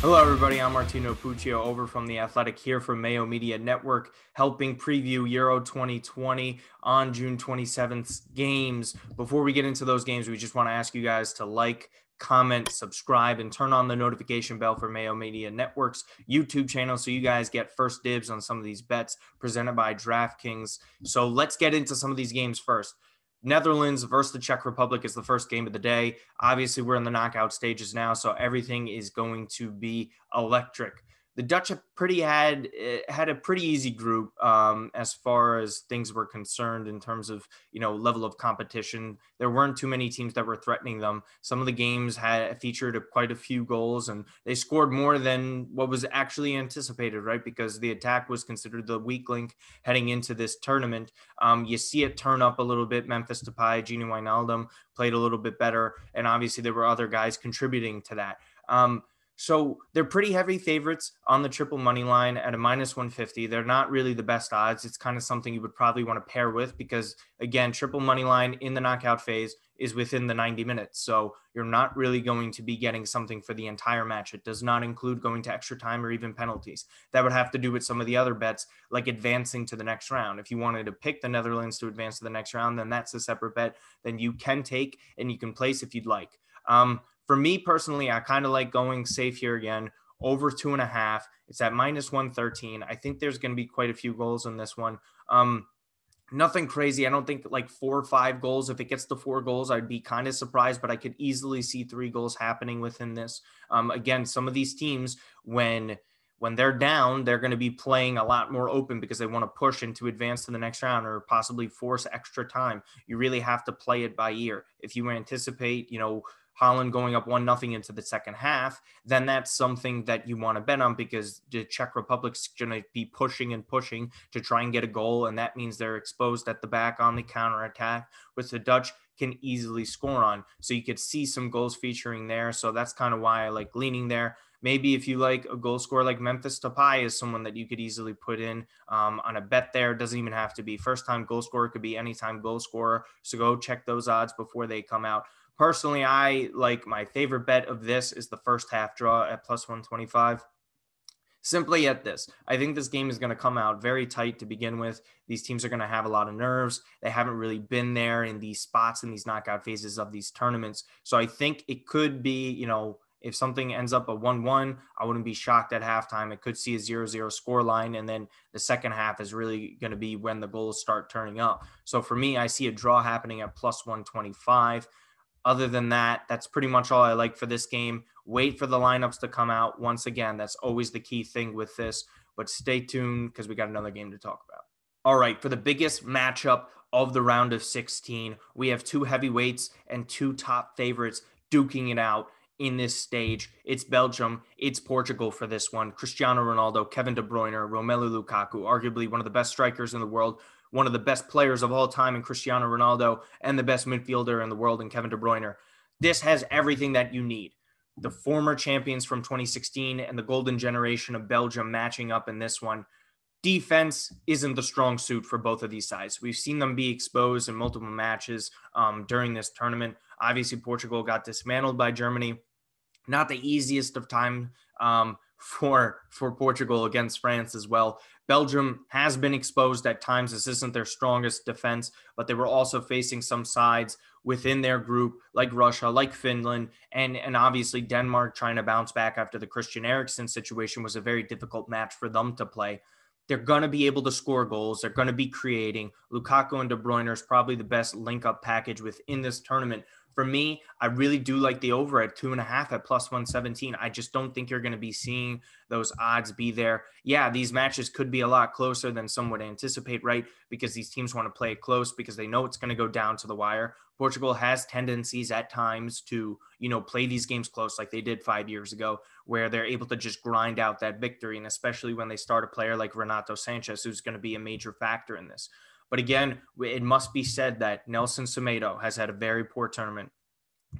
Hello, everybody. I'm Martino Puccio over from The Athletic here from Mayo Media Network, helping preview Euro 2020 on June 27th games. Before we get into those games, we just want to ask you guys to like, comment, subscribe, and turn on the notification bell for Mayo Media Network's YouTube channel so you guys get first dibs on some of these bets presented by DraftKings. So let's get into some of these games first. Netherlands versus the Czech Republic is the first game of the day. Obviously, we're in the knockout stages now, so everything is going to be electric the Dutch pretty had eh, had a pretty easy group um, as far as things were concerned in terms of you know level of competition. There weren't too many teams that were threatening them. Some of the games had featured quite a few goals, and they scored more than what was actually anticipated, right? Because the attack was considered the weak link heading into this tournament. Um, you see it turn up a little bit. Memphis Depay, Gini Wijnaldum played a little bit better, and obviously there were other guys contributing to that. Um, so they're pretty heavy favorites on the triple money line at a minus 150. They're not really the best odds. It's kind of something you would probably want to pair with because, again, triple money line in the knockout phase is within the 90 minutes. So you're not really going to be getting something for the entire match. It does not include going to extra time or even penalties. That would have to do with some of the other bets, like advancing to the next round. If you wanted to pick the Netherlands to advance to the next round, then that's a separate bet. Then you can take and you can place if you'd like. Um, for me personally, I kind of like going safe here again over two and a half. It's at minus 113. I think there's going to be quite a few goals in this one. Um, nothing crazy. I don't think like four or five goals. If it gets to four goals, I'd be kind of surprised, but I could easily see three goals happening within this. Um, again, some of these teams, when when they're down, they're going to be playing a lot more open because they want to push and to advance to the next round or possibly force extra time. You really have to play it by ear. If you anticipate, you know, Holland going up one nothing into the second half, then that's something that you want to bet on because the Czech Republic's going to be pushing and pushing to try and get a goal, and that means they're exposed at the back on the counter attack, which the Dutch can easily score on. So you could see some goals featuring there. So that's kind of why I like leaning there. Maybe if you like a goal scorer like Memphis Depay is someone that you could easily put in um, on a bet there. Doesn't even have to be first time goal scorer. It could be anytime goal scorer. So go check those odds before they come out. Personally, I like my favorite bet of this is the first half draw at plus 125. Simply at this, I think this game is going to come out very tight to begin with. These teams are going to have a lot of nerves. They haven't really been there in these spots in these knockout phases of these tournaments. So I think it could be, you know, if something ends up a 1 1, I wouldn't be shocked at halftime. It could see a 0 0 score line. And then the second half is really going to be when the goals start turning up. So for me, I see a draw happening at plus 125. Other than that, that's pretty much all I like for this game. Wait for the lineups to come out. Once again, that's always the key thing with this. But stay tuned because we got another game to talk about. All right, for the biggest matchup of the round of 16, we have two heavyweights and two top favorites duking it out in this stage. It's Belgium, it's Portugal for this one. Cristiano Ronaldo, Kevin De Bruyne, Romelu Lukaku, arguably one of the best strikers in the world, one of the best players of all time in Cristiano Ronaldo and the best midfielder in the world in Kevin De Bruyne. This has everything that you need. The former champions from 2016 and the golden generation of Belgium matching up in this one. Defense isn't the strong suit for both of these sides. We've seen them be exposed in multiple matches um, during this tournament. Obviously, Portugal got dismantled by Germany. Not the easiest of time um, for for Portugal against France as well. Belgium has been exposed at times. This isn't their strongest defense, but they were also facing some sides within their group, like Russia, like Finland, and and obviously Denmark trying to bounce back after the Christian Eriksen situation was a very difficult match for them to play. They're going to be able to score goals. They're going to be creating. Lukaku and De Bruyne is probably the best link up package within this tournament for me, I really do like the over at two and a half at plus 117. I just don't think you're going to be seeing those odds be there. Yeah, these matches could be a lot closer than some would anticipate, right? Because these teams want to play it close because they know it's going to go down to the wire. Portugal has tendencies at times to, you know, play these games close like they did five years ago, where they're able to just grind out that victory. And especially when they start a player like Renato Sanches, who's going to be a major factor in this. But again, it must be said that Nelson Semedo has had a very poor tournament.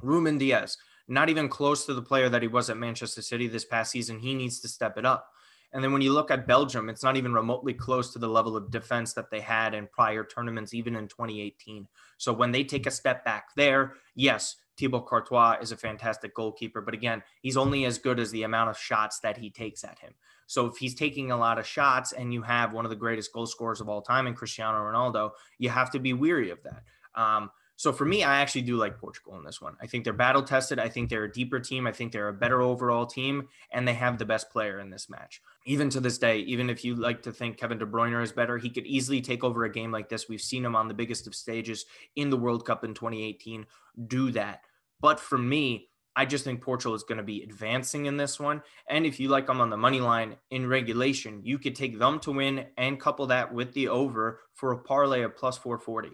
Ruben Dias, not even close to the player that he was at Manchester City this past season. He needs to step it up. And then when you look at Belgium, it's not even remotely close to the level of defense that they had in prior tournaments, even in 2018. So when they take a step back there, yes, Thibaut Courtois is a fantastic goalkeeper, but again, he's only as good as the amount of shots that he takes at him. So if he's taking a lot of shots and you have one of the greatest goal scorers of all time in Cristiano Ronaldo, you have to be weary of that. Um, so for me, I actually do like Portugal in this one. I think they're battle tested. I think they're a deeper team. I think they're a better overall team, and they have the best player in this match. Even to this day, even if you like to think Kevin De Bruyne is better, he could easily take over a game like this. We've seen him on the biggest of stages in the World Cup in 2018 do that. But for me, I just think Portugal is going to be advancing in this one. And if you like them on the money line in regulation, you could take them to win and couple that with the over for a parlay of plus 440.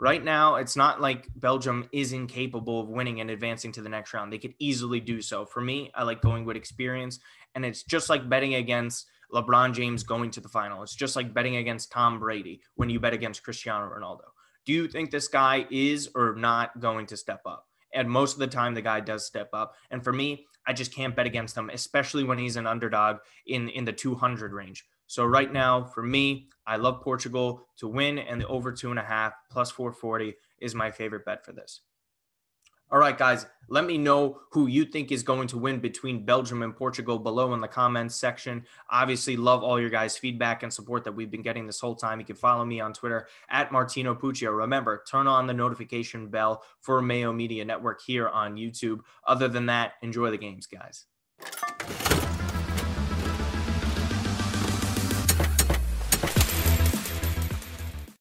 Right now, it's not like Belgium is incapable of winning and advancing to the next round. They could easily do so. For me, I like going with experience. And it's just like betting against LeBron James going to the final. It's just like betting against Tom Brady when you bet against Cristiano Ronaldo. Do you think this guy is or not going to step up? And most of the time, the guy does step up. And for me, I just can't bet against him, especially when he's an underdog in, in the 200 range. So right now, for me, I love Portugal to win, and the over two and a half plus 440 is my favorite bet for this. All right, guys, let me know who you think is going to win between Belgium and Portugal below in the comments section. Obviously, love all your guys' feedback and support that we've been getting this whole time. You can follow me on Twitter at Martino Puccio. Remember, turn on the notification bell for Mayo Media Network here on YouTube. Other than that, enjoy the games, guys.